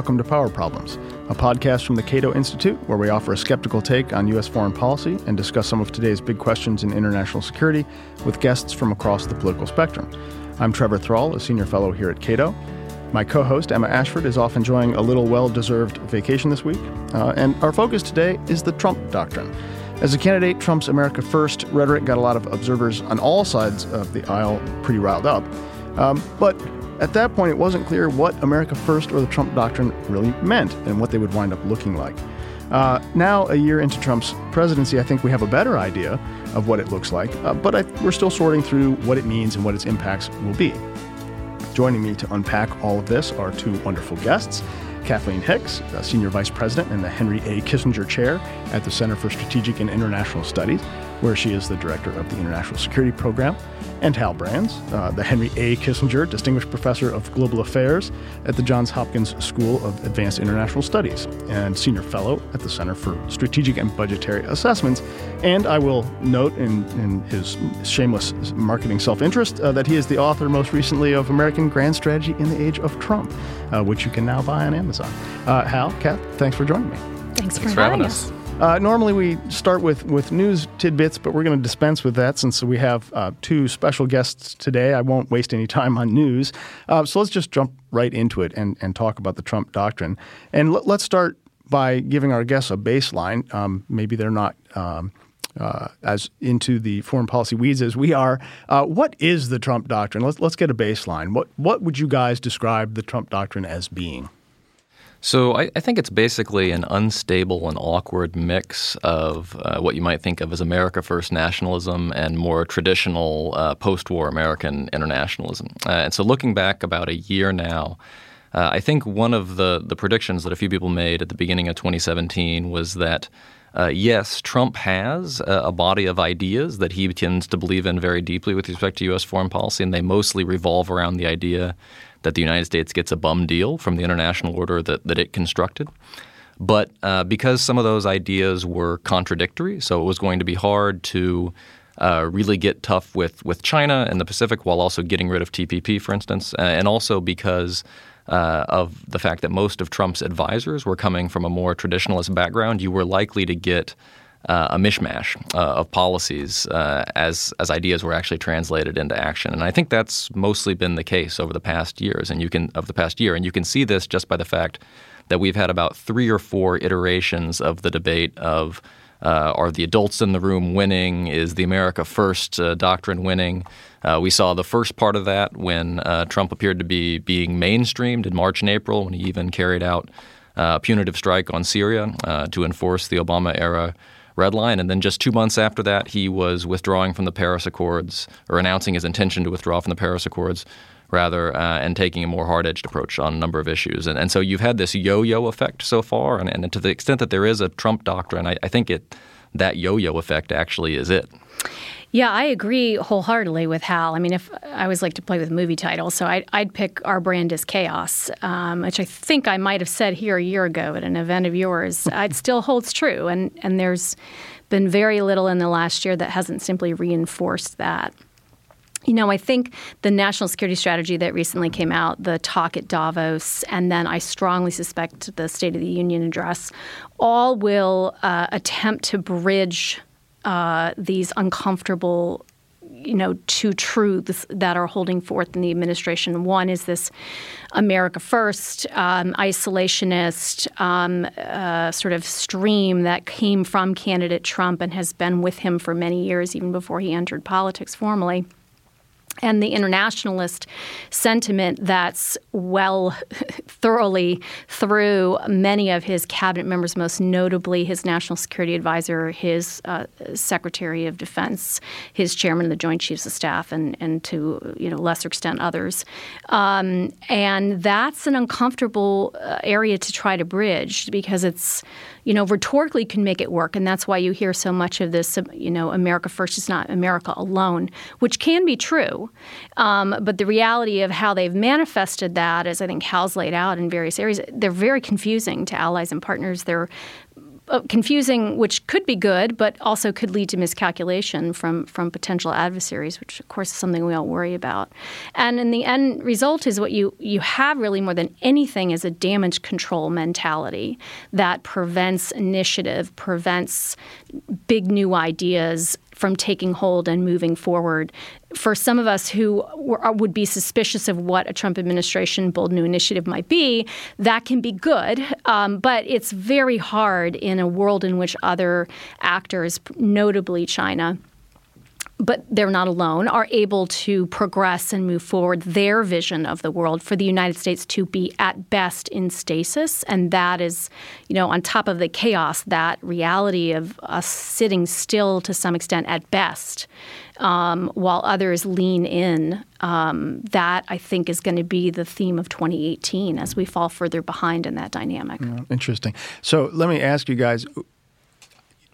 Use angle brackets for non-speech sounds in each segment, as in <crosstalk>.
welcome to Power Problems, a podcast from the Cato Institute where we offer a skeptical take on U.S. foreign policy and discuss some of today's big questions in international security with guests from across the political spectrum. I'm Trevor Thrall, a senior fellow here at Cato. My co host, Emma Ashford, is off enjoying a little well deserved vacation this week. Uh, and our focus today is the Trump doctrine. As a candidate, Trump's America First rhetoric got a lot of observers on all sides of the aisle pretty riled up. Um, but at that point, it wasn't clear what America First or the Trump doctrine really meant and what they would wind up looking like. Uh, now, a year into Trump's presidency, I think we have a better idea of what it looks like, uh, but I, we're still sorting through what it means and what its impacts will be. Joining me to unpack all of this are two wonderful guests. Kathleen Hicks, Senior Vice President and the Henry A. Kissinger Chair at the Center for Strategic and International Studies, where she is the Director of the International Security Program, and Hal Brands, uh, the Henry A. Kissinger Distinguished Professor of Global Affairs at the Johns Hopkins School of Advanced International Studies and Senior Fellow at the Center for Strategic and Budgetary Assessments. And I will note in, in his shameless marketing self interest uh, that he is the author most recently of American Grand Strategy in the Age of Trump, uh, which you can now buy on Amazon. Uh, Hal, Kath, thanks for joining me. Thanks for, thanks for having us. us. Uh, normally, we start with, with news tidbits, but we're going to dispense with that since we have uh, two special guests today. I won't waste any time on news. Uh, so let's just jump right into it and, and talk about the Trump doctrine. And l- let's start by giving our guests a baseline. Um, maybe they're not. Um, uh, as into the foreign policy weeds as we are. Uh, what is the Trump doctrine? Let's let's get a baseline. What what would you guys describe the Trump doctrine as being? So I, I, think it's basically an unstable and awkward mix of uh, what you might think of as America First nationalism and more traditional uh, post-war American internationalism. Uh, and so looking back about a year now, uh, I think one of the, the predictions that a few people made at the beginning of 2017 was that uh, yes, Trump has a, a, body of ideas that he tends to believe in very deeply with respect to U.S. foreign policy, and they mostly revolve around the idea that the United States gets a bum deal from the international order that, that it constructed. But uh, because some of those ideas were contradictory, so it was going to be hard to uh, really get tough with, with China and the Pacific while also getting rid of TPP, for instance, uh, and also because uh, of the fact that most of Trump's advisors were coming from a more traditionalist background, you were likely to get uh, a mishmash uh, of policies uh, as as ideas were actually translated into action. And I think that's mostly been the case over the past years, and you can of the past year, and you can see this just by the fact that we've had about three or four iterations of the debate of. Uh, are the adults in the room winning? Is the America First uh, doctrine winning? Uh, we saw the first part of that when Trump appeared to be being mainstreamed in March and April, when he even carried out a punitive strike on Syria to enforce the Obama era red line. And then just two months after that, he was withdrawing from the Paris Accords or announcing his intention to withdraw from the Paris Accords rather, uh, and taking a more hard edged approach on a number of issues. And, and so you've had this yo yo effect so far. And, and, to the extent that there is a Trump doctrine, I, I think it that yo yo effect actually is it. Yeah, I agree wholeheartedly with Hal. I mean, if I always like to play with movie titles, so I'd, I'd pick Our Brand is Chaos, um, which I think I might have said here a year ago at an event of yours. <laughs> it still holds true, and, and there's been very little in the last year that hasn't simply reinforced that. You know, I think the national security strategy that recently came out, the talk at Davos, and then I strongly suspect the State of the Union address, all will uh, attempt to bridge uh, these uncomfortable you know two truths that are holding forth in the administration. One is this America First um, isolationist um, uh, sort of stream that came from candidate Trump and has been with him for many years, even before he entered politics formally and the internationalist sentiment that's well <laughs> thoroughly through many of his cabinet members, most notably his national security advisor, his uh, secretary of defense, his chairman of the Joint Chiefs of Staff, and, and to you know lesser extent others. Um, and that's an uncomfortable uh, area to try to bridge because it's you know, rhetorically can make it work. And that's why you hear so much of this, you know, America first is not America alone, which can be true. Um, but the reality of how they've manifested that, as I think Hal's laid out in various areas, they're very confusing to allies and partners. They're uh, confusing, which could be good, but also could lead to miscalculation from from potential adversaries, which of course is something we all worry about. And in the end result is what you you have really more than anything is a damage control mentality that prevents initiative, prevents big new ideas from taking hold and moving forward. For some of us who were, would be suspicious of what a Trump administration bold new initiative might be, that can be good. Um, but it's very hard in a world in which other actors, notably China, but they're not alone, are able to progress and move forward their vision of the world for the United States to be at best in stasis. And that is, you know, on top of the chaos, that reality of us sitting still to some extent at best. Um, while others lean in, um, that I think is going to be the theme of 2018 as we fall further behind in that dynamic. Yeah, interesting. So let me ask you guys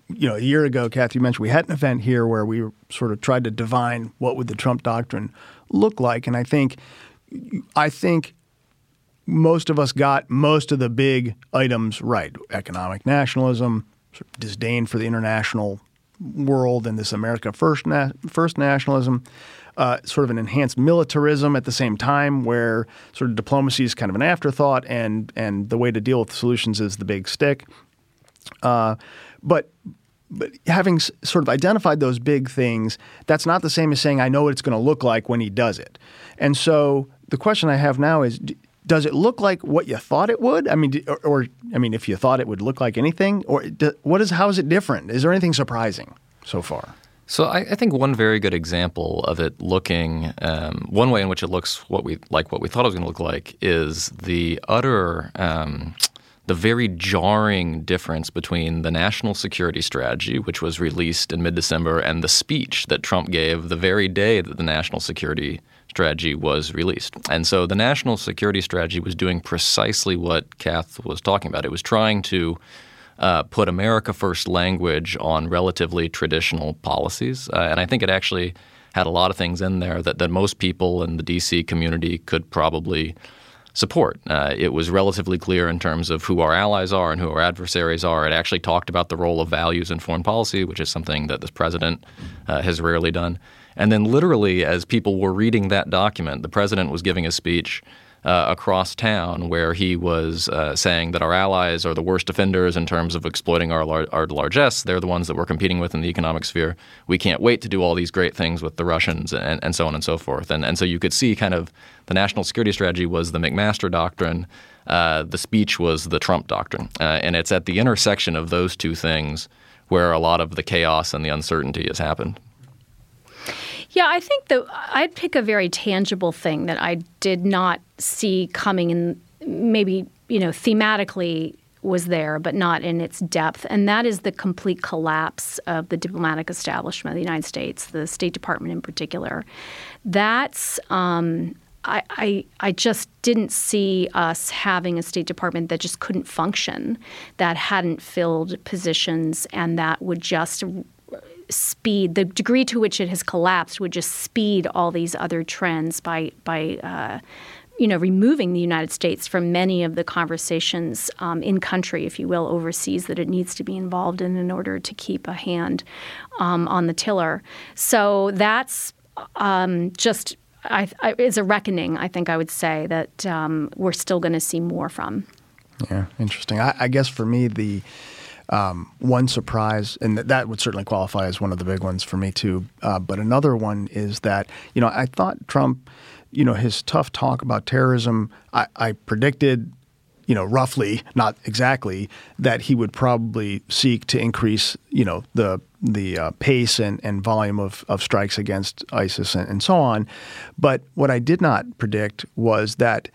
you know, a year ago, Kathy, mentioned we had an event here where we sort of tried to divine what would the Trump doctrine look like, and I think, I think most of us got most of the big items right: economic nationalism, sort of disdain for the international world, and this America first na- first nationalism. Uh, sort of an enhanced militarism at the same time, where sort of diplomacy is kind of an afterthought, and and the way to deal with solutions is the big stick. Uh, but but having sort of identified those big things, that's not the same as saying I know what it's going to look like when he does it. And so the question I have now is does it look like what you thought it would? I mean, or, or I mean, if you thought it would look like anything, or what is how is it different? Is there anything surprising so far? So I, I think one very good example of it looking um, one way in which it looks what we like what we thought it was going to look like is the utter um, the very jarring difference between the national security strategy, which was released in mid December, and the speech that Trump gave the very day that the national security strategy was released. And so the national security strategy was doing precisely what Kath was talking about. It was trying to uh, put America first language on relatively traditional policies. Uh, and I think it actually had a lot of things in there that, that most people in the DC community could probably support. Uh, it was relatively clear in terms of who our allies are and who our adversaries are. It actually talked about the role of values in foreign policy, which is something that this president uh, has rarely done. And then, literally, as people were reading that document, the president was giving a speech uh, across town where he was uh, saying that our allies are the worst offenders in terms of exploiting our, lar- our largesse. They're the ones that we're competing with in the economic sphere. We can't wait to do all these great things with the Russians and, and so on and so forth. And, and so you could see kind of the national security strategy was the McMaster doctrine. Uh, the speech was the Trump doctrine. Uh, and it's at the intersection of those two things where a lot of the chaos and the uncertainty has happened. Yeah, I think that I'd pick a very tangible thing that I did not see coming in, maybe, you know, thematically was there, but not in its depth. And that is the complete collapse of the diplomatic establishment of the United States, the State Department in particular. That's. Um, I, I, I, just didn't see us having a State Department that just couldn't function, that hadn't filled positions, and that would just speed the degree to which it has collapsed would just speed all these other trends by by uh, you know removing the United States from many of the conversations um, in country, if you will, overseas that it needs to be involved in in order to keep a hand um, on the tiller. So that's um, just. I, I, is a reckoning. I think I would say that um, we're still going to see more from. Yeah, interesting. I, I guess for me, the um, one surprise, and th- that would certainly qualify as one of the big ones for me too. Uh, but another one is that you know I thought Trump, you know, his tough talk about terrorism, I, I predicted you know, roughly, not exactly, that he would probably seek to increase, you know, the the uh, pace and, and volume of, of strikes against ISIS and, and so on. But what I did not predict was that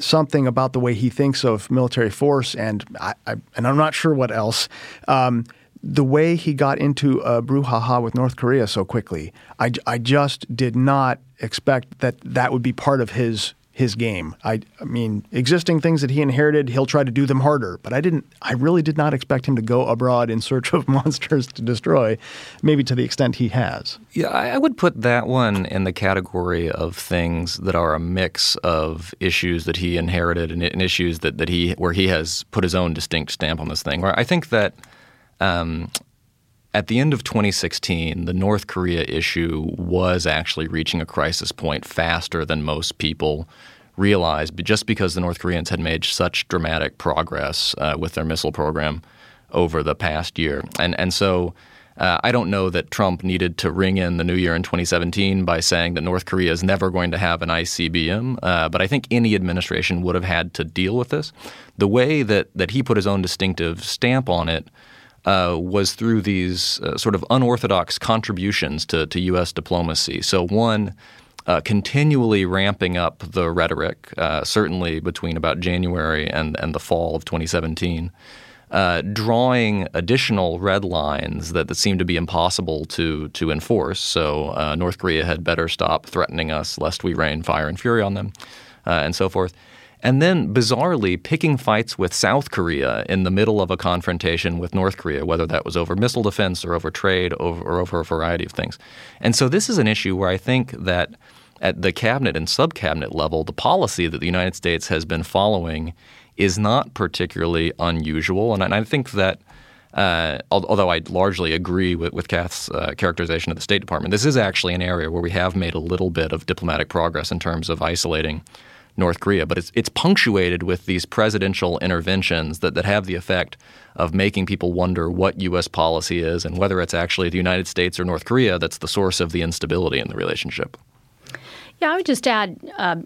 something about the way he thinks of military force, and I, I and I'm not sure what else. Um, the way he got into a brouhaha with North Korea so quickly, I, I just did not expect that that would be part of his his game. I, I, mean, existing things that he inherited, he'll try to do them harder. But I didn't. I really did not expect him to go abroad in search of <laughs> monsters to destroy, maybe to the extent he has. Yeah, I would put that one in the category of things that are a mix of issues that he inherited and, and issues that, that he where he has put his own distinct stamp on this thing. Where I think that. Um, at the end of 2016, the North Korea issue was actually reaching a crisis point faster than most people realized, but just because the North Koreans had made such dramatic progress uh, with their missile program over the past year. And, and so uh, I don't know that Trump needed to ring in the new year in 2017 by saying that North Korea is never going to have an ICBM, uh, but I think any administration would have had to deal with this. The way that, that he put his own distinctive stamp on it uh, was through these uh, sort of unorthodox contributions to, to U.S. diplomacy. So, one, uh, continually ramping up the rhetoric, uh, certainly between about January and, and the fall of 2017. Uh, drawing additional red lines that, that seem to be impossible to to enforce. So uh, North Korea had better stop threatening us lest we rain fire and fury on them, and so forth. And then, bizarrely, picking fights with South Korea in the middle of a confrontation with North Korea, whether that was over missile defense or over trade or, over a variety of things. And so, this is an issue where I think that at the cabinet and sub cabinet level, the policy that the United States has been following is not particularly unusual. And, and I think that. Uh, although I largely agree with, with Kath's uh, characterization of the State Department, this is actually an area where we have made a little bit of diplomatic progress in terms of isolating North Korea, but it's it's punctuated with these presidential interventions that, that have the effect of making people wonder what U.S. policy is and whether it's actually the United States or North Korea that's the source of the instability in the relationship. Yeah, I would just add. Uh,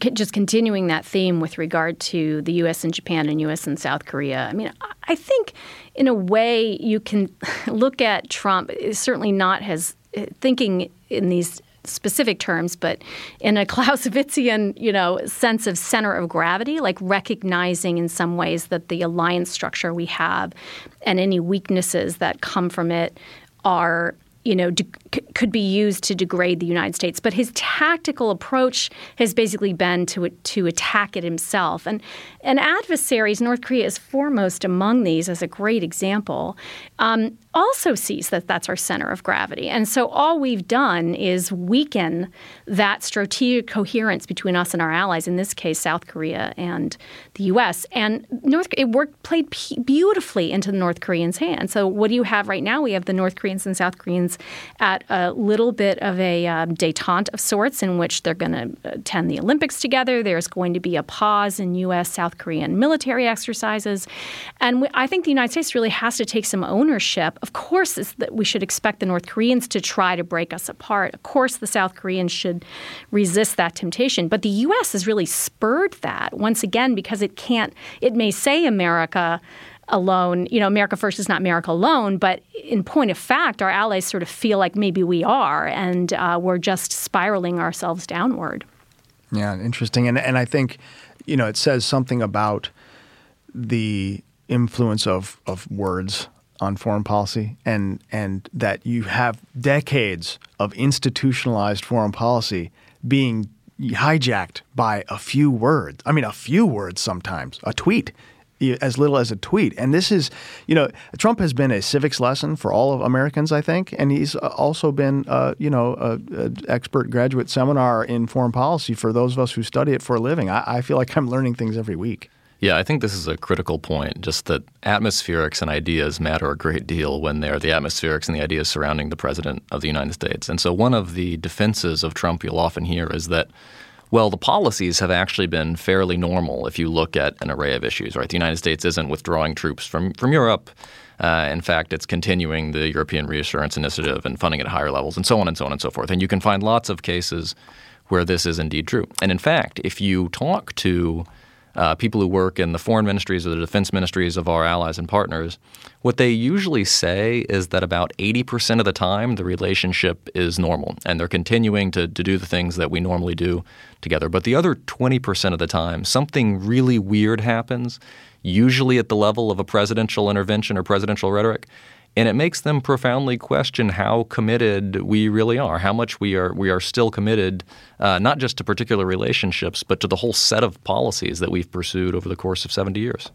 just continuing that theme with regard to the U.S. and Japan and U.S. and South Korea, I mean, I think in a way you can <laughs> look at Trump certainly not as uh, thinking in these specific terms, but in a <laughs> Clausewitzian, you know, sense of center of gravity, like recognizing in some ways that the alliance structure we have and any weaknesses that come from it are you know, de- could be used to degrade the United States. But his tactical approach has basically been to to attack it himself. And and adversaries, North Korea is foremost among these as a great example. Um, also sees that that's our center of gravity. And so all we've done is weaken that strategic coherence between us and our allies, in this case, South Korea and the U.S. And North it worked played beautifully into the North Koreans' hands. So what do you have right now? We have the North Koreans and South Koreans at a little bit of a um, detente of sorts, in which they're going to attend the Olympics together. There's going to be a pause in U.S. South Korean military exercises, and we, I think the United States really has to take some ownership of course, is that we should expect the North Koreans to try to break us apart. Of course, the South Koreans should resist that temptation. But the U.S. has really spurred that once again because it can't. It may say America alone, you know, America first is not America alone, but in point of fact, our allies sort of feel like maybe we are, and uh, we're just spiraling ourselves downward. Yeah, interesting. And and I think, you know, it says something about the influence of of words on foreign policy and and that you have decades of institutionalized foreign policy being hijacked by a few words. I mean, a few words sometimes, a tweet, as little as a tweet. And this is, you know, Trump has been a civics lesson for all of Americans, I think, and he's uh, also been, uh, you know, an expert graduate seminar in foreign policy for those of us who study it for a living. I, I feel like I'm learning things every week. Yeah, I think this is a critical point, just that atmospherics and ideas matter a great deal when they're the atmospherics and the ideas surrounding the President of the United States. And so one of the defenses of Trump you'll often hear is that, well, the policies have actually been fairly normal if you look at an array of issues, right? The United States isn't withdrawing troops from, from Europe. Uh, in fact, it's continuing the European Reassurance Initiative and funding at higher levels, and so on and so on and so forth. And you can find lots of cases where this is indeed true. And in fact, if you talk to uh, people who work in the foreign ministries or the defense ministries of our allies and partners, what they usually say is that about 80% of the time the relationship is normal and they're continuing to, to do the things that we normally do together. But the other 20% of the time, something really weird happens, usually at the level of a presidential intervention or presidential rhetoric. And it makes them profoundly question how committed we really are, how much we are we are still committed, uh, not just to particular relationships, but to the whole set of policies that we've pursued over the course of 70 years.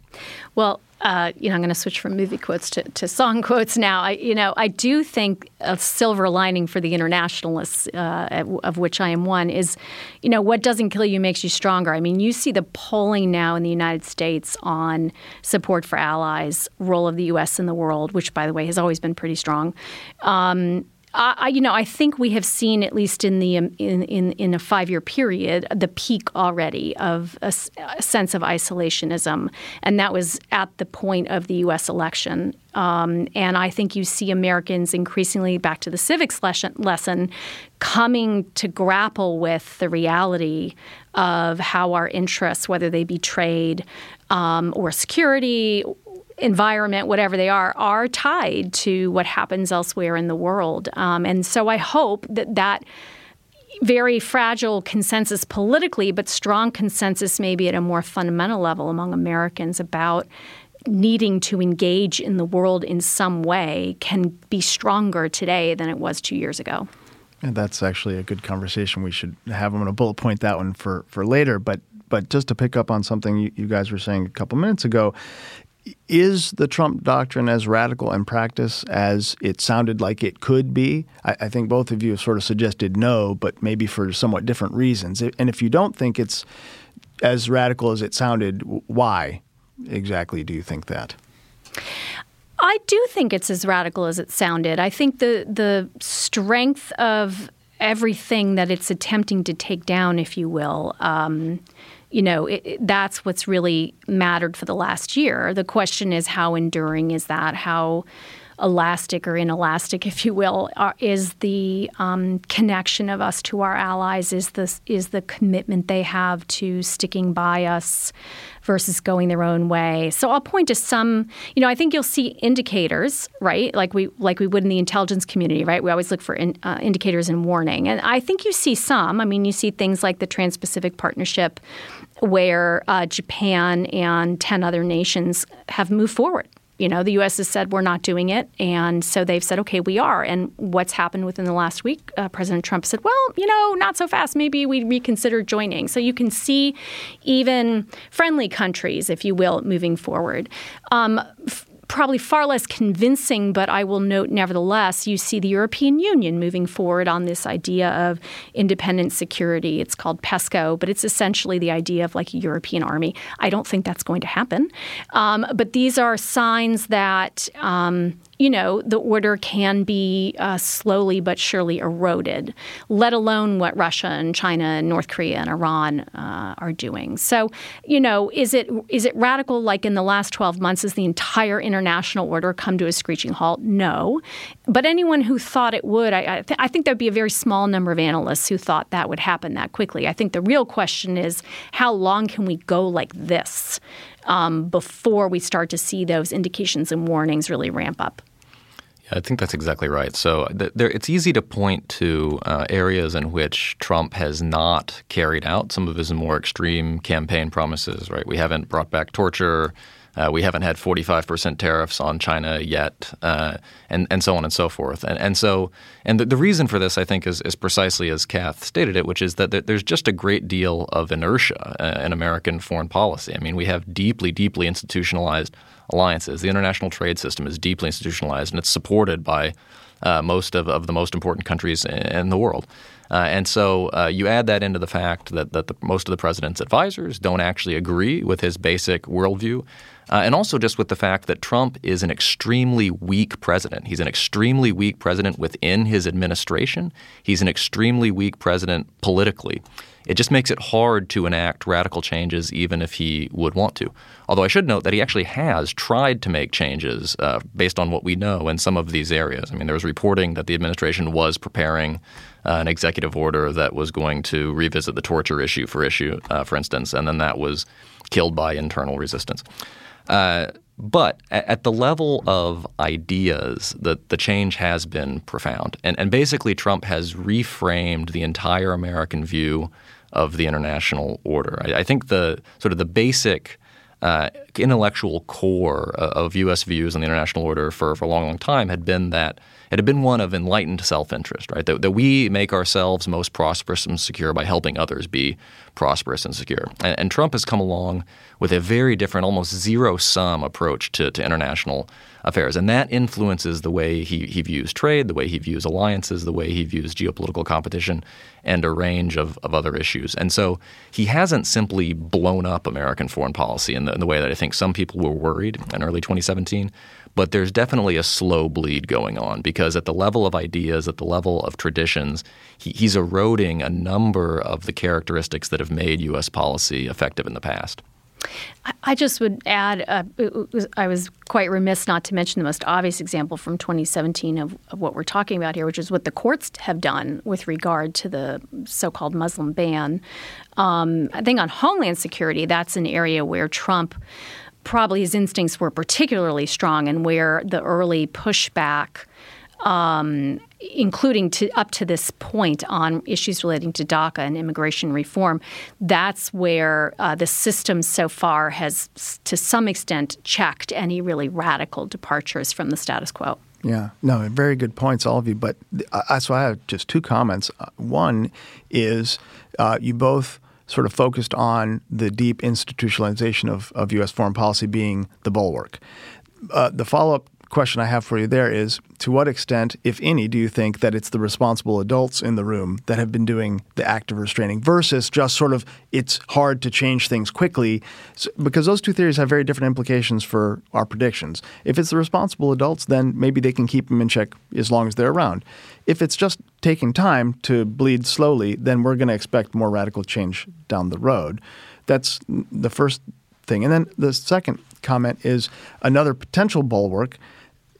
Well, uh, you know, I'm going to switch from movie quotes to, to song <laughs> quotes now. I, you know, I do think a silver lining for the internationalists, uh, of which I am one, is, you know, what doesn't kill you makes you stronger. I mean, you see the polling now in the United States on support for allies, role of the U.S. in the world, which, by the way, has always been pretty strong. Um, I, you know, I think we have seen at least in the um, in in, in a five year period the peak already of a, a, sense of isolationism, and that was at the point of the U.S. election. Um, and I think you see Americans increasingly back to the civics lesson, lesson coming to grapple with the reality of how our interests, whether they be trade um, or security environment, whatever they are, are tied to what happens elsewhere in the world. Um, and so I hope that that very fragile consensus politically, but strong consensus maybe at a more fundamental level among Americans about needing to engage in the world in some way can be stronger today than it was two years ago. And that's actually a good conversation. We should have. I'm going to bullet point that one for, for later. But but just to pick up on something you, you guys were saying a couple minutes ago, is the Trump doctrine as radical in practice as it sounded like it could be? I, I, think both of you have sort of suggested no, but maybe for somewhat different reasons. And if you don't think it's as radical as it sounded, why exactly do you think that? I do think it's as radical as it sounded. I think the the strength of everything that it's attempting to take down, if you will. Um, you know, it, it, that's what's really mattered for the last year. The question is how enduring is that? How elastic or inelastic, <laughs> if you will, are, is the um, connection of us to our allies? Is this is the commitment they have to sticking by us versus going their own way? So I'll point to some. You know, I think you'll see indicators, right? Like we like we would in the intelligence community, right? We always look for in, uh, indicators and warning, and I think you see some. I mean, you see things like the Trans-Pacific Partnership, where uh, Japan and ten other nations have moved forward you know, the U.S. has said we're not doing it, and so they've said, okay, we are. And what's happened within the last week? Uh, President Trump said, well, you know, not so fast. Maybe we reconsider joining. So you can see even friendly countries, if you will, moving forward. Um, probably far less convincing, but I will note nevertheless, you see the European Union moving forward on this idea of independent security. It's called PESCO, but it's essentially the idea of like a European army. I don't think that's going to happen. Um, but these are signs that um, you know, the order can be uh, slowly but surely eroded, let alone what Russia and China and North Korea and Iran uh, are doing. So, you know, is it is it radical like in the last 12 months? Has the entire international order come to a screeching halt? No. But anyone who thought it would, I, I, th- I think there'd be a very small number of analysts who thought that would happen that quickly. I think the real question is how long can we go like this? Um, before we start to see those indications and warnings really ramp up. I think that's exactly right. So th- there, it's easy to point to uh, areas in which Trump has not carried out some of his more extreme campaign promises. Right? We haven't brought back torture. Uh, we haven't had 45% tariffs on China yet, uh, and and so on and so forth. And and so and the, the reason for this, I think, is, is precisely as Kath stated it, which is that there's just a great deal of inertia uh, in American foreign policy. I mean, we have deeply, deeply institutionalized alliances. The international trade system is deeply institutionalized, and it's supported by uh, most of, of the most important countries in the world. Uh, and so uh, you add that into the fact that, that the, most of the president's advisors don't actually agree with his basic worldview. Uh, and also just with the fact that Trump is an extremely weak president. He's an extremely weak president within his administration. He's an extremely weak president politically. It just makes it hard to enact radical changes even if he would want to. Although I should note that he actually has tried to make changes uh, based on what we know in some of these areas. I mean, there was reporting that the administration was preparing an executive order that was going to revisit the torture issue for issue, uh, for instance, and then that was killed by internal resistance. Uh, but at, the level of ideas, the, the change has been profound. And, and basically, Trump has reframed the entire American view of the international order. I, I think the sort of the basic uh, intellectual core of U.S. views on the international order for, for a long, long time had been that it had been one of enlightened self-interest, right? That, that we make ourselves most prosperous and secure by helping others be prosperous and secure. And, and Trump has come along with a very different, almost zero-sum approach to, to international affairs, and that influences the way he, he views trade, the way he views alliances, the way he views geopolitical competition, and a range of, of other issues. And so he hasn't simply blown up American foreign policy in the, in the way that I think some people were worried in early 2017 but there's definitely a slow bleed going on because at the level of ideas, at the level of traditions, he, he's eroding a number of the characteristics that have made U.S. policy effective in the past. I just would add, uh, was, I was quite remiss not to mention the most obvious example from 2017 of, of, what we're talking about here, which is what the courts have done with regard to the so called Muslim ban. Um, I think on Homeland Security, that's an area where Trump probably his instincts were particularly strong and where the early pushback um, including to, up to this point on issues relating to DACA and immigration reform, that's where uh, the system so far has, to some extent, checked any really radical departures from the status quo. Yeah, no, very good points, all of you. But uh, so I have just two comments. Uh, one is uh, you both sort of focused on the deep institutionalization of, of U.S. foreign policy being the bulwark. Uh, the follow up question I have for you there is to what extent, if any, do you think that it's the responsible adults in the room that have been doing the active restraining versus just sort of it's hard to change things quickly? So, because those two theories have very different implications for our predictions. If it's the responsible adults, then maybe they can keep them in check as long as they're around. If it's just taking time to bleed slowly, then we're going to expect more radical change down the road. That's the first thing. And then the second comment is another potential bulwark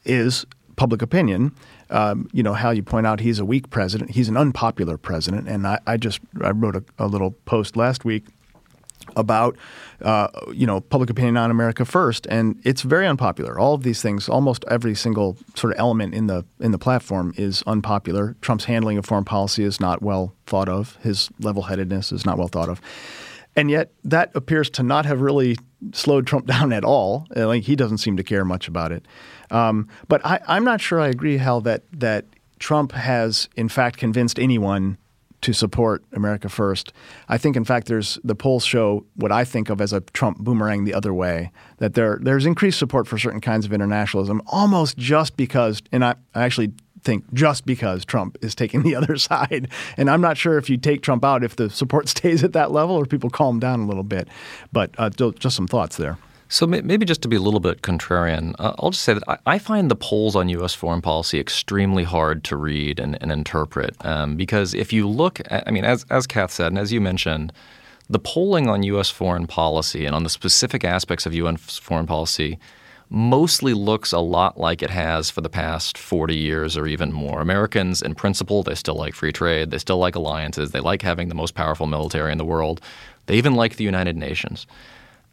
is public opinion. Um, you know, Hal, you point out he's a weak president. He's an unpopular president. And I, I just I wrote a, a, little post last week about uh, you know public opinion on America first, and it's very unpopular. All of these things, almost every single sort of element in the in the platform is unpopular. Trump's handling of foreign policy is not well thought of. His level-headedness is not well thought of. And yet, that appears to not have really slowed Trump <laughs> down at all. Like he doesn't seem to care much about it. Um, but I, am not sure I agree, Hal, that that Trump has in fact convinced anyone to support America First. I think, in fact, there's the polls show what I think of as a Trump boomerang the other way. That there there's increased support for certain kinds of internationalism, almost just because, and I, I actually think just because Trump is taking <laughs> the other side. And I'm not sure if you take Trump out, if the support <laughs> stays at that level or people calm down a little bit. But uh, just some thoughts there. So maybe just to be a little bit contrarian, uh, I'll just say that I, find the polls on U.S. foreign policy extremely hard to read and, and interpret um, because if you look, at, I mean, as as Kath said, and as you mentioned, the polling on U.S. foreign policy and on the specific aspects of U.S. foreign policy mostly looks a lot like it has for the past 40 years or even more. Americans, in principle, they still like free trade, they still like alliances, they like having the most powerful military in the world, they even like the United Nations.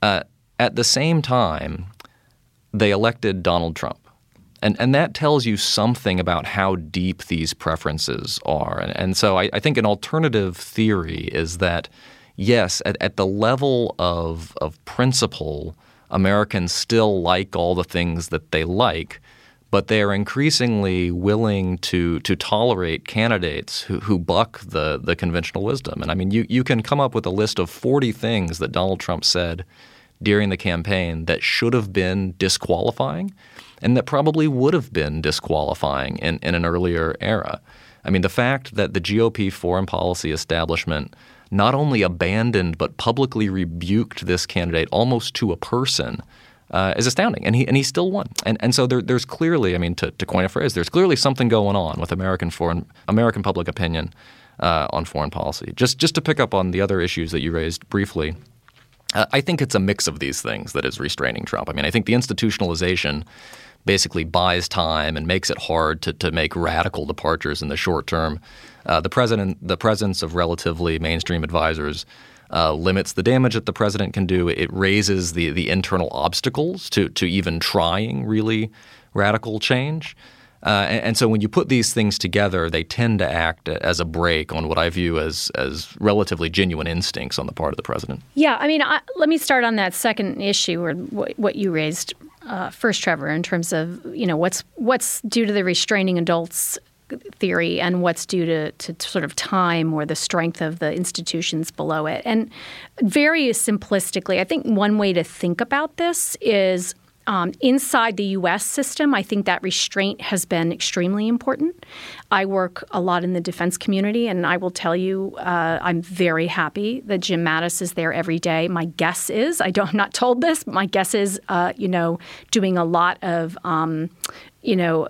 Uh, at the same time, they elected Donald Trump. And, and that tells you something about how deep these preferences are. And, and so I, I think an alternative theory is that, yes, at, at the level of, of principle, Americans still like all the things that they like, but they are increasingly willing to to tolerate candidates who, who buck the the conventional wisdom. And I mean, you, you can come up with a list of 40 things that Donald Trump said during the campaign that should have been disqualifying and that probably would have been disqualifying in, in an earlier era. I mean, the fact that the GOP foreign policy establishment not only abandoned but publicly rebuked this candidate almost to a person uh, is astounding, and he and he still won. And and so there, there's clearly, I mean, to, to coin a phrase, there's clearly something going on with American foreign American public opinion uh, on foreign policy. Just just to pick up on the other issues that you raised briefly. Uh, I think it's a mix of these things that is restraining Trump. I mean, I think the institutionalization basically buys time and makes it hard to, to make radical departures in the short term. Uh, the president, the presence of relatively mainstream advisors uh, limits the damage that the president can do. It raises the the internal obstacles to to even trying really radical change. Uh, and, and, so when you put these things together, they tend to act as a brake on what I view as as relatively genuine instincts on the part of the president. Yeah, I mean, I, let me start on that second issue or what you raised uh, first, Trevor, in terms of you know what's what's due to the restraining adults theory and what's due to, to sort of time or the strength of the institutions below it. And very simplistically, I think one way to think about this is um, inside the U.S. system, I think that restraint has been extremely important. I work a lot in the defense community, and I will tell you, uh, I'm very happy that Jim Mattis is there every day. My guess is, I don't, I'm not told this, but my guess is, uh, you know, doing a lot of, um, you know,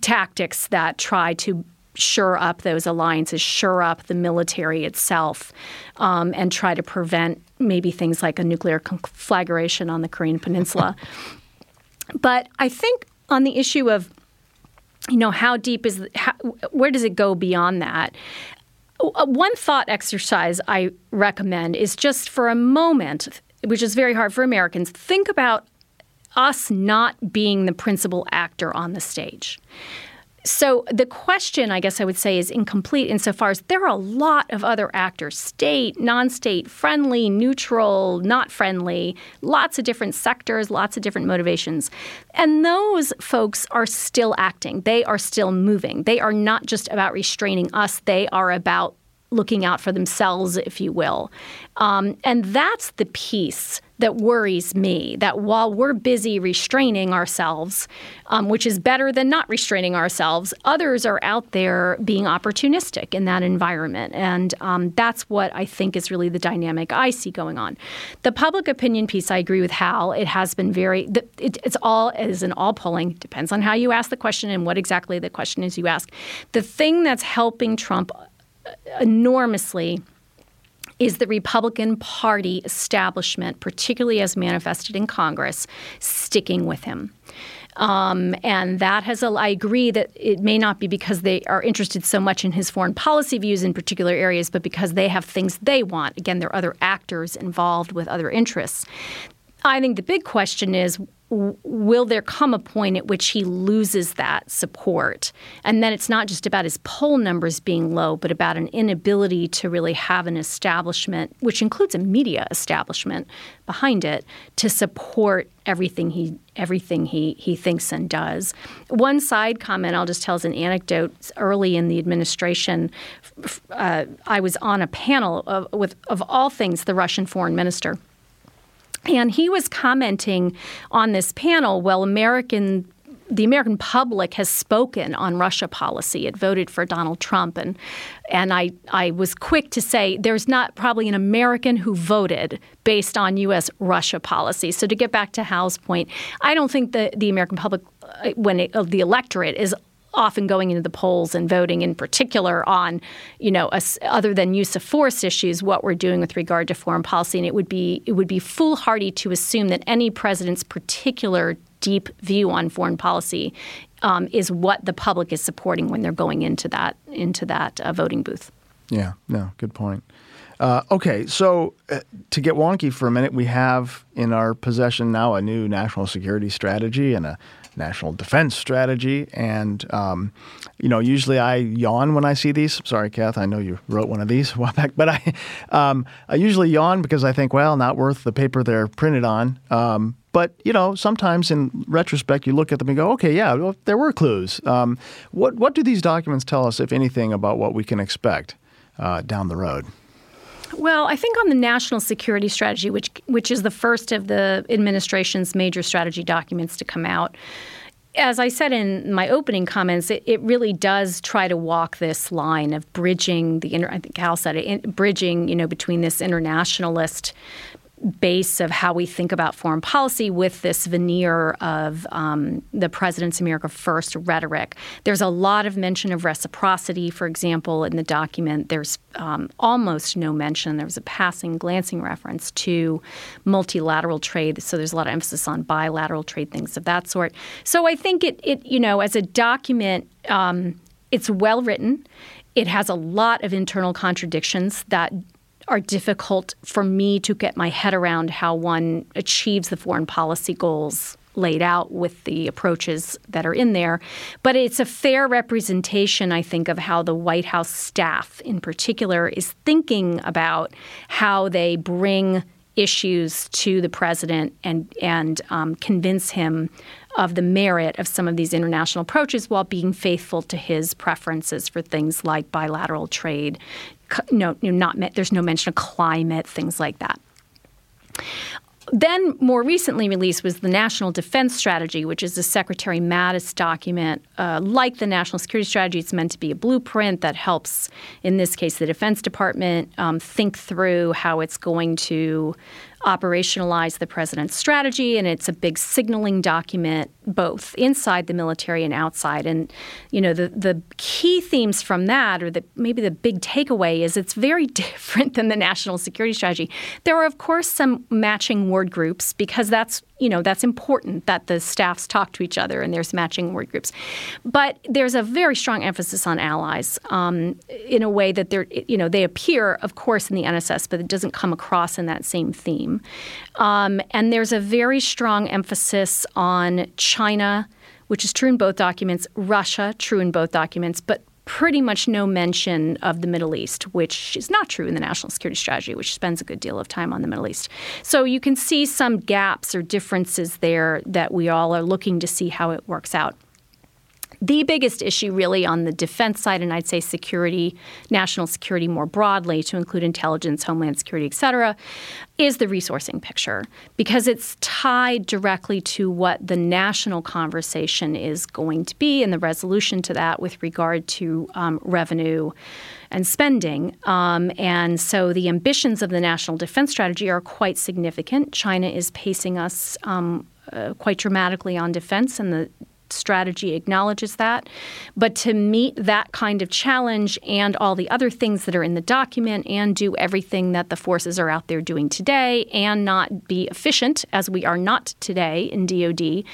tactics that try to shore up those alliances, shore up the military itself, um, and try to prevent maybe things like a nuclear conflagration on the Korean Peninsula. <laughs> But I think on the issue of, you know, how deep is, how, where does it go beyond that? Uh, one thought exercise I recommend is just for a moment, which is very hard for Americans, think about us not being the principal actor on the stage. So the question, I guess I would say, is incomplete insofar as there are a lot of other actors state, non state, friendly, neutral, not friendly, lots of different sectors, lots of different motivations. And those folks are still acting. They are still moving. They are not just about restraining us, they are about looking out for themselves, if you will. Um, and that's the piece that worries me that while we're busy restraining ourselves, um, which is better than not restraining ourselves, others are out there being opportunistic in that environment. And um, that's what I think is really the dynamic I see going on. The public opinion piece, I agree with Hal. It has been very, it, it's all, as in all polling, depends on how you ask the question and what exactly the question is you ask. The thing that's helping Trump enormously is the Republican Party establishment, particularly as manifested in Congress, sticking with him. Um, and that has, I agree that it may not be because they are interested so much in his foreign policy views in particular areas, but because they have things they want. Again, there are other actors involved with other interests. I think the big question is will there come a point at which he loses that support? And then it's not just about his poll numbers being low, but about an inability to really have an establishment, which includes a media establishment behind it, to support everything he everything he he thinks and does. One side comment I'll just tell as an anecdote. Early in the administration, uh, I was on a panel of, with of all things the Russian foreign minister and he was commenting on this panel, well, American the American public has spoken on Russia policy. It voted for Donald Trump, and and I I was quick to say there's not probably an American who voted based on U.S. Russia policy. So to get back to Hal's point, I don't think that the American public, uh, when it, uh, the electorate is often going into the polls and voting in particular on, you know, a, other than use of force issues, what we're doing with regard to foreign policy. And it would be it would be foolhardy to assume that any president's particular deep view on foreign policy um, is what the public is supporting when they're going into that into that uh, voting booth. Yeah, no, good point. Uh, okay, so uh, to get wonky for a minute, we have in our possession now a new national security strategy and a national defense strategy. And, um, you know, usually I yawn when I see these. Sorry, Kath, I know you wrote one of these <laughs> a while back, but I, um, I usually yawn because I think, well, not worth the paper they're printed on. Um, but you know, sometimes in retrospect, you look at them and go, "Okay, yeah, well, there were clues." Um, what what do these documents tell us, if anything, about what we can expect uh, down the road? Well, I think on the national security strategy, which which is the first of the administration's major strategy documents to come out, as I said in my opening comments, it, it, really does try to walk this line of bridging the. I think Hal said it, bridging, you know, between this internationalist base of how we think about foreign policy with this veneer of um, the president's America First rhetoric. There's a lot of mention of reciprocity, for example, in the document. There's um, almost no mention. There was a passing, glancing reference to multilateral trade. So there's a lot of emphasis on bilateral trade, things of that sort. So I think it, it you know, as a document, um, it's well written. It has a lot of internal contradictions that are difficult for me to get my head around how one achieves the foreign policy goals laid out with the approaches that are in there. But it's a fair representation, I think, of how the White House staff in particular is thinking about how they bring issues to the president and and um, convince him of the merit of some of these international approaches while being faithful to his preferences for things like bilateral trade. No, not there's no mention of climate, things like that. Then, more recently released was the National Defense Strategy, which is a Secretary Mattis document. Uh, like the National Security Strategy, it's meant to be a blueprint that helps, in this case, the Defense Department um, think through how it's going to operationalize the president's strategy, and it's a big signaling document, both inside the military and outside. And you know, the the key themes from that, or the maybe the big takeaway, is it's very <laughs> different than the national security strategy. There are, of course, some matching word groups because that's you know that's important that the staffs talk to each other and there's matching word groups. But there's a very strong emphasis on allies um, in a way that they're you know they appear of course in the nss but it doesn't come across in that same theme. Um, and there's a very strong emphasis on china which is true in both documents russia true in both documents but pretty much no mention of the Middle East, which is not true in the national security strategy, which spends a good deal of time on the Middle East. So you can see some gaps or differences there that we all are looking to see how it works out. The biggest issue, really, on the defense side, and I'd say security, national security more broadly, to include intelligence, homeland security, et cetera, is the resourcing picture because it's tied directly to what the national conversation is going to be and the resolution to that with regard to um, revenue and spending. Um, and so the ambitions of the national defense strategy are quite significant. China is pacing us um, uh, quite dramatically on defense, and the strategy acknowledges that. But to meet that kind of challenge and all the other things that are in the document and do everything that the forces are out there doing today and not be efficient, as we are not today in DoD,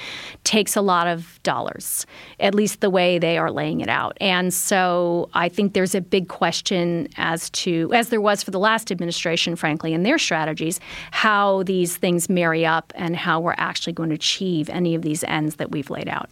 takes a lot of dollars, at least the way they are laying it out. And so I think there's a big question as to, as there was for the last administration, frankly, in their strategies, how these things marry up and how we're actually going to achieve any of these ends that we've laid out.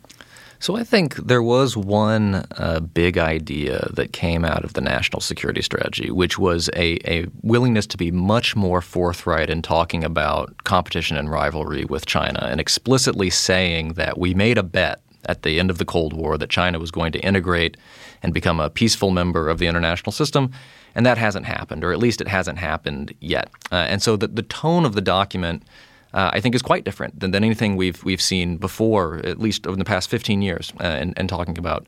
So I think there was one uh, big idea that came out of the national security strategy, which was a, a, willingness to be much more forthright in talking about competition and rivalry with China and explicitly saying that we made a bet at the end of the Cold War that China was going to integrate and become a peaceful member of the international system. And that hasn't happened, or at least it hasn't happened yet. Uh, and so the, the tone of the document – uh, I think is quite different than, than anything we've we've seen before, at least over the past 15 years, uh, and, talking about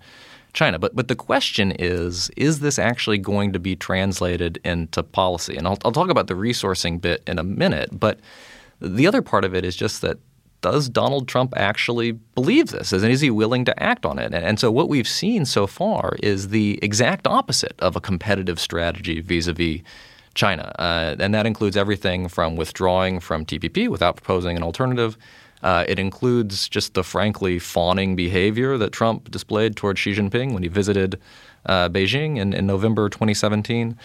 China. But but the question is, is this actually going to be translated into policy? And I'll, I'll talk about the resourcing bit in a minute. But the other part of it is just that does Donald Trump actually believe this? And is he willing to act on it? And so what we've seen so far is the exact opposite of a competitive strategy vis-a-vis China. Uh, and that includes everything from withdrawing from TPP without proposing an alternative. Uh, it includes just the frankly fawning behavior that Trump displayed toward Xi Jinping when he visited uh, Beijing in, in, November 2017.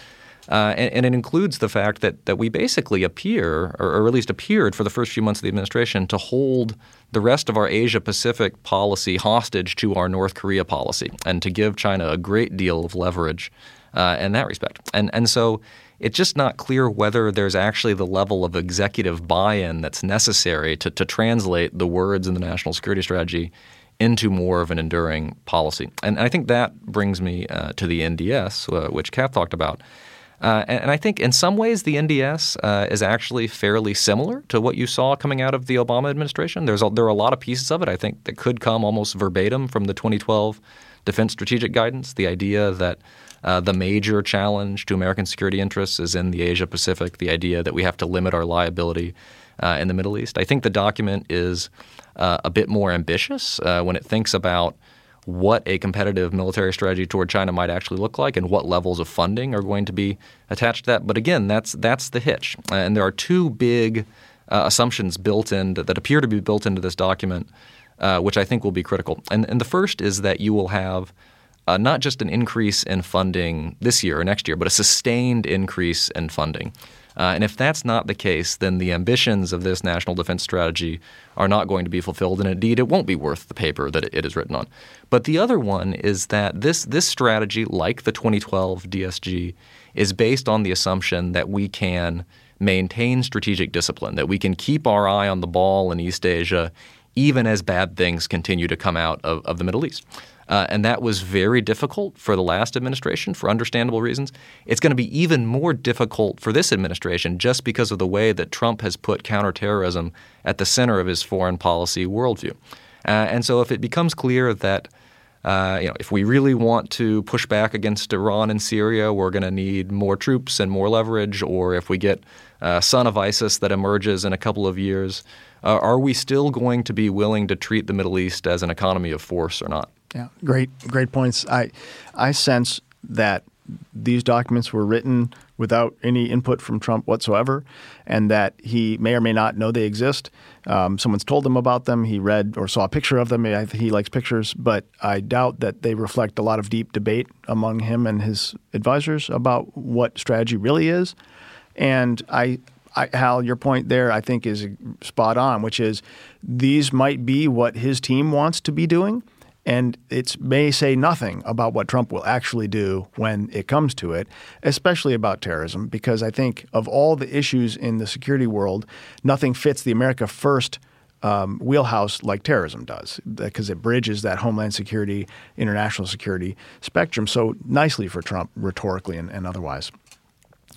Uh, and, and, it includes the fact that, that we basically appear, or, or, at least appeared for the first few months of the administration, to hold the rest of our Asia Pacific policy hostage to our North Korea policy and to give China a great deal of leverage uh, in that respect. And, and so it's just not clear whether there's actually the level of executive buy-in that's necessary to, to translate the words in the national security strategy into more of an enduring policy. And I think that brings me uh, to the NDS, uh, which Kath talked about. Uh, and, and, I think in some ways the NDS uh, is actually fairly similar to what you saw coming out of the Obama administration. There's a, there are a lot of pieces of it I think that could come almost verbatim from the 2012 Defense Strategic Guidance. The idea that uh, the major challenge to American security interests is in the Asia Pacific, the idea that we have to limit our liability uh, in the Middle East. I think the document is uh, a bit more ambitious uh, when it thinks about what a competitive military strategy toward China might actually look like and what levels of funding are going to be attached to that. But again, that's that's the hitch. And there are two big uh, assumptions built in that, that, appear to be built into this document, uh, which I think will be critical. And, and the first is that you will have uh, not just an increase in funding this year or next year, but a sustained increase in funding. Uh, and if that's not the case, then the ambitions of this national defense strategy are not going to be fulfilled, and indeed, it won't be worth the paper that it is written on. But the other one is that this this strategy, like the 2012 DSG, is based on the assumption that we can maintain strategic discipline, that we can keep our eye on the ball in East Asia, even as bad things continue to come out of, of the Middle East. Uh, and that was very difficult for the last administration for understandable reasons. It's going to be even more difficult for this administration just because of the way that Trump has put counterterrorism at the center of his foreign policy worldview. Uh, and so if it becomes clear that uh, you know, if we really want to push back against Iran and Syria, we're going to need more troops and more leverage. Or if we get a son of ISIS that emerges in a couple of years, uh, are we still going to be willing to treat the Middle East as an economy of force or not? Yeah, great, great points. I, I sense that these documents were written without any input from Trump whatsoever, and that he may or may not know they exist. Um, someone's told him about them. He read or saw a picture of them. He likes pictures, but I doubt that they reflect a lot of deep debate among him and his advisors about what strategy really is. And I, I, Hal, your point there, I think, is spot on, which is these might be what his team wants to be doing. And it may say nothing about what Trump will actually do when it comes to it, especially about terrorism, because I think of all the issues in the security world, nothing fits the America First um, wheelhouse like terrorism does, because it bridges that homeland security, international security spectrum so nicely for Trump, rhetorically and, and otherwise.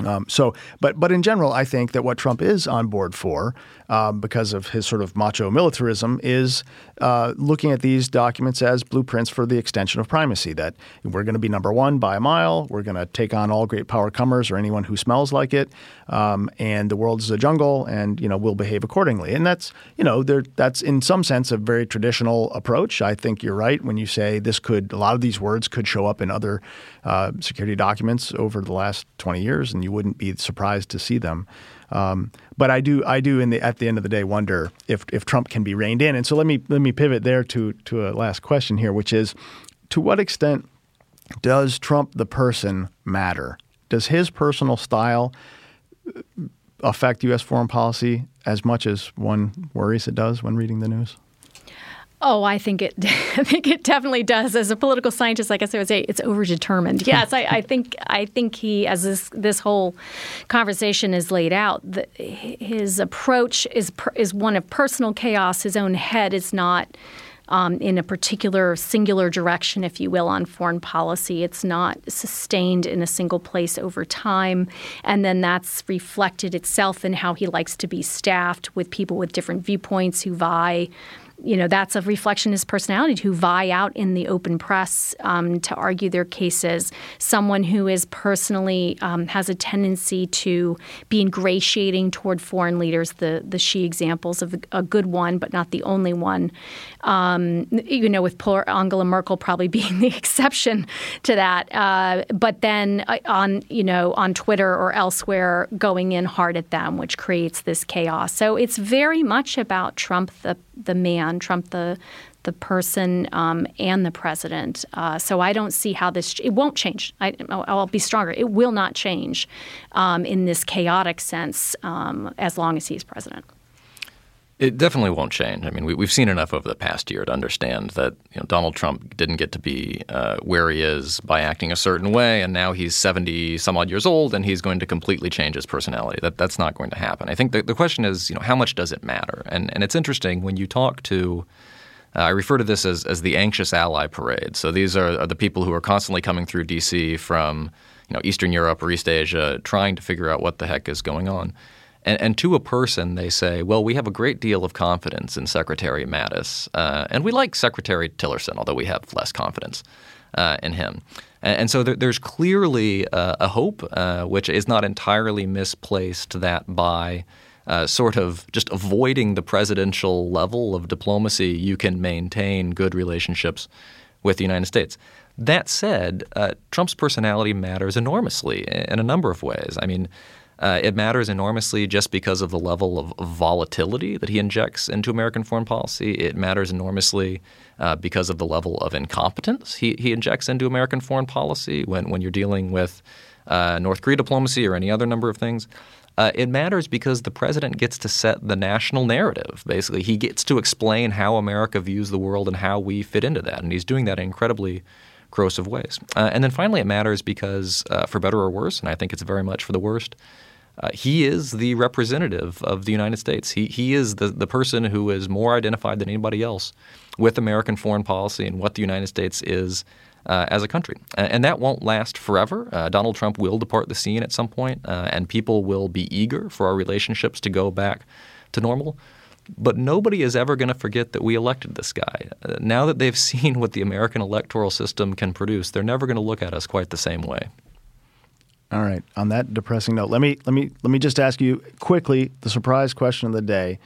Um, so, but but in general, I think that what Trump is on board for, um, because of his sort of macho militarism, is uh, looking at these documents as blueprints for the extension of primacy. That we're going to be number one by a mile. We're going to take on all great power comers or anyone who smells like it. Um, and the world is a jungle, and you know we'll behave accordingly. And that's you know that's in some sense a very traditional approach. I think you're right when you say this could a lot of these words could show up in other uh, security documents over the last 20 years, and you wouldn't be surprised to see them. Um, but I do, I do, in the at the end of the day, wonder if if Trump can be reined in. And so let me let me pivot there to to a last question here, which is, to what extent does Trump the person matter? Does his personal style uh, affect U.S. foreign policy as much as one worries it does when reading the news? Oh, I think it. <laughs> I think it definitely does. As a political scientist, I guess I would say it's overdetermined. <laughs> Yes, I, I, think. I think he, as this this whole conversation is laid out, the, his approach is is one of personal chaos. His own head is not. Um, in a particular singular direction, if you will, on foreign policy. It's not sustained in a single place over time. And then that's reflected itself in how he likes to be staffed with people with different viewpoints who vie you know that's a reflection of his personality who vie out in the open press um, to argue their cases. Someone who is personally um, has a tendency to be ingratiating toward foreign leaders. The the Xi examples of a good one, but not the only one. Um, you know, with Angela Merkel probably <laughs> being the exception to that. Uh, but then uh, on you know on Twitter or elsewhere, going in hard at them, which creates this chaos. So it's very much about Trump, the the man, Trump the the person um, and the president. Uh, so I don't see how this it won't change. I, will be stronger. It will not change um, in this chaotic sense um, as long as he's president. It definitely won't change. I mean, we, have seen enough over the past year to understand that you know, Donald Trump didn't get to be uh, where he is by acting a certain way, and now he's 70 some odd years old, and he's going to completely change his personality. That that's not going to happen. I think the, the question is, you know, how much does it matter? And and it's interesting when you talk to. Uh, I refer to this as, as the anxious ally parade. So these are, are the people who are constantly coming through D.C. from you know Eastern Europe or East Asia, trying to figure out what the heck is going on. And, and, to a person, they say, well, we have a great deal of confidence in Secretary Mattis. Uh, and we like Secretary Tillerson, although we have less confidence uh, in him. And, and so there, there's clearly uh, a hope, uh, which is not entirely misplaced, that by uh, sort of just avoiding the presidential level of diplomacy, you can maintain good relationships with the United States. That said, uh, Trump's personality matters enormously in a number of ways. I mean, Uh, it matters enormously just because of the level of volatility that he injects into American foreign policy. It matters enormously uh, because of the level of incompetence he, he injects into American foreign policy when, when you're dealing with uh, North Korea diplomacy or any other number of things. Uh, it matters because the president gets to set the national narrative. Basically, he gets to explain how America views the world and how we fit into that. And he's doing that in incredibly corrosive ways. Uh, and then finally, it matters because, uh, for better or worse, and I think it's very much for the worst, uh, he is the representative of the United States. He, he is the, the person who is more identified than anybody else with American foreign policy and what the United States is uh, as a country. And that won't last forever. Uh, Donald Trump will depart the scene at some point, uh, and people will be eager for our relationships to go back to normal. But nobody is ever going to forget that we elected this guy. Uh, now that they've <laughs> seen what the American electoral system can produce, they're never going to look at us quite the same way. All right. On that depressing note, let me let me let me just ask you quickly the surprise question of the day.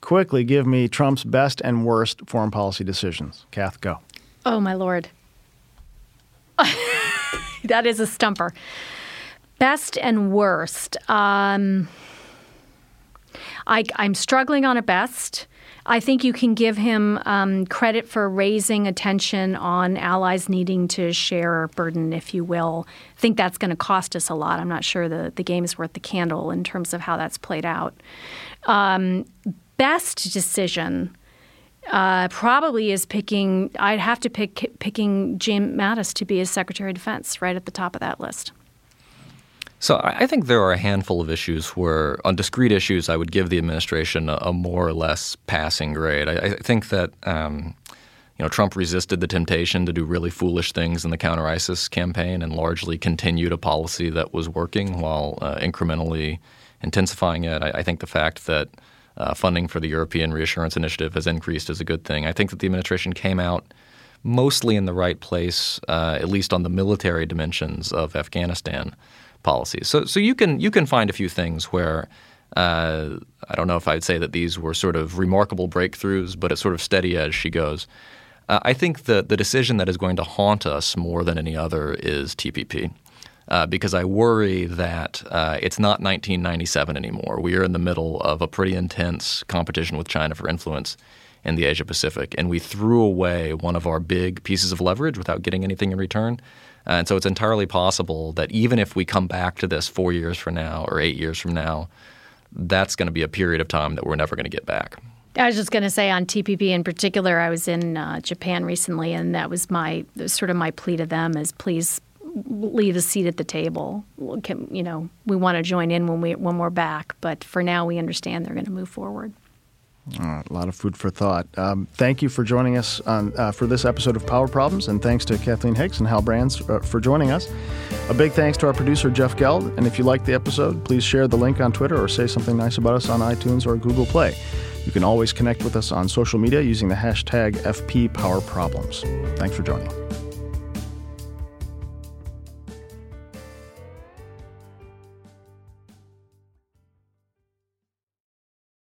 Quickly, give me Trump's best and worst foreign policy decisions. Kath, go. Oh my lord. <laughs> that is a stumper. Best and worst. Um, I, I'm struggling on a best. I think you can give him um, credit for raising attention on allies needing to share burden, if you will. I think that's going to cost us a lot. I'm not sure the, the game is worth the candle in terms of how that's played out. Um, best decision uh, probably is picking. I'd have to pick picking Jim Mattis to be his Secretary of Defense right at the top of that list. So I think there are a handful of issues where, on discrete issues, I would give the administration a, more or less passing grade. I, I think that um, you know Trump resisted the temptation to do really foolish things in the counter ISIS campaign and largely continued a policy that was working while uh, incrementally intensifying it. I, I, think the fact that uh, funding for the European Reassurance Initiative has increased is a good thing. I think that the administration came out mostly in the right place, uh, at least on the military dimensions of Afghanistan policies. So, so you can you can find a few things where uh, I don't know if I'd say that these were sort of remarkable breakthroughs, but it's sort of steady as she goes. Uh, I think the the decision that is going to haunt us more than any other is TPP. Uh, because I worry that uh, it's not 1997 anymore. We are in the middle of a pretty intense competition with China for influence in the Asia Pacific, and we threw away one of our big pieces of leverage without getting anything in return. And so it's entirely possible that even if we come back to this four years from now or eight years from now, that's going to be a period of time that we're never going to get back. I was just going to say on TPP in particular, I was in uh, Japan recently, and that was my sort of my plea to them is please leave a seat at the table. Can, you know, we want to join in when we when we're back, but for now, we understand they're going to move forward. A lot of food for thought. Um, thank you for joining us on, uh, for this episode of Power Problems, and thanks to Kathleen Hicks and Hal Brands uh, for joining us. A big thanks to our producer, Jeff Geld. And if you liked the episode, please share the link on Twitter or say something nice about us on iTunes or Google Play. You can always connect with us on social media using the hashtag FPPowerProblems. Thanks for joining.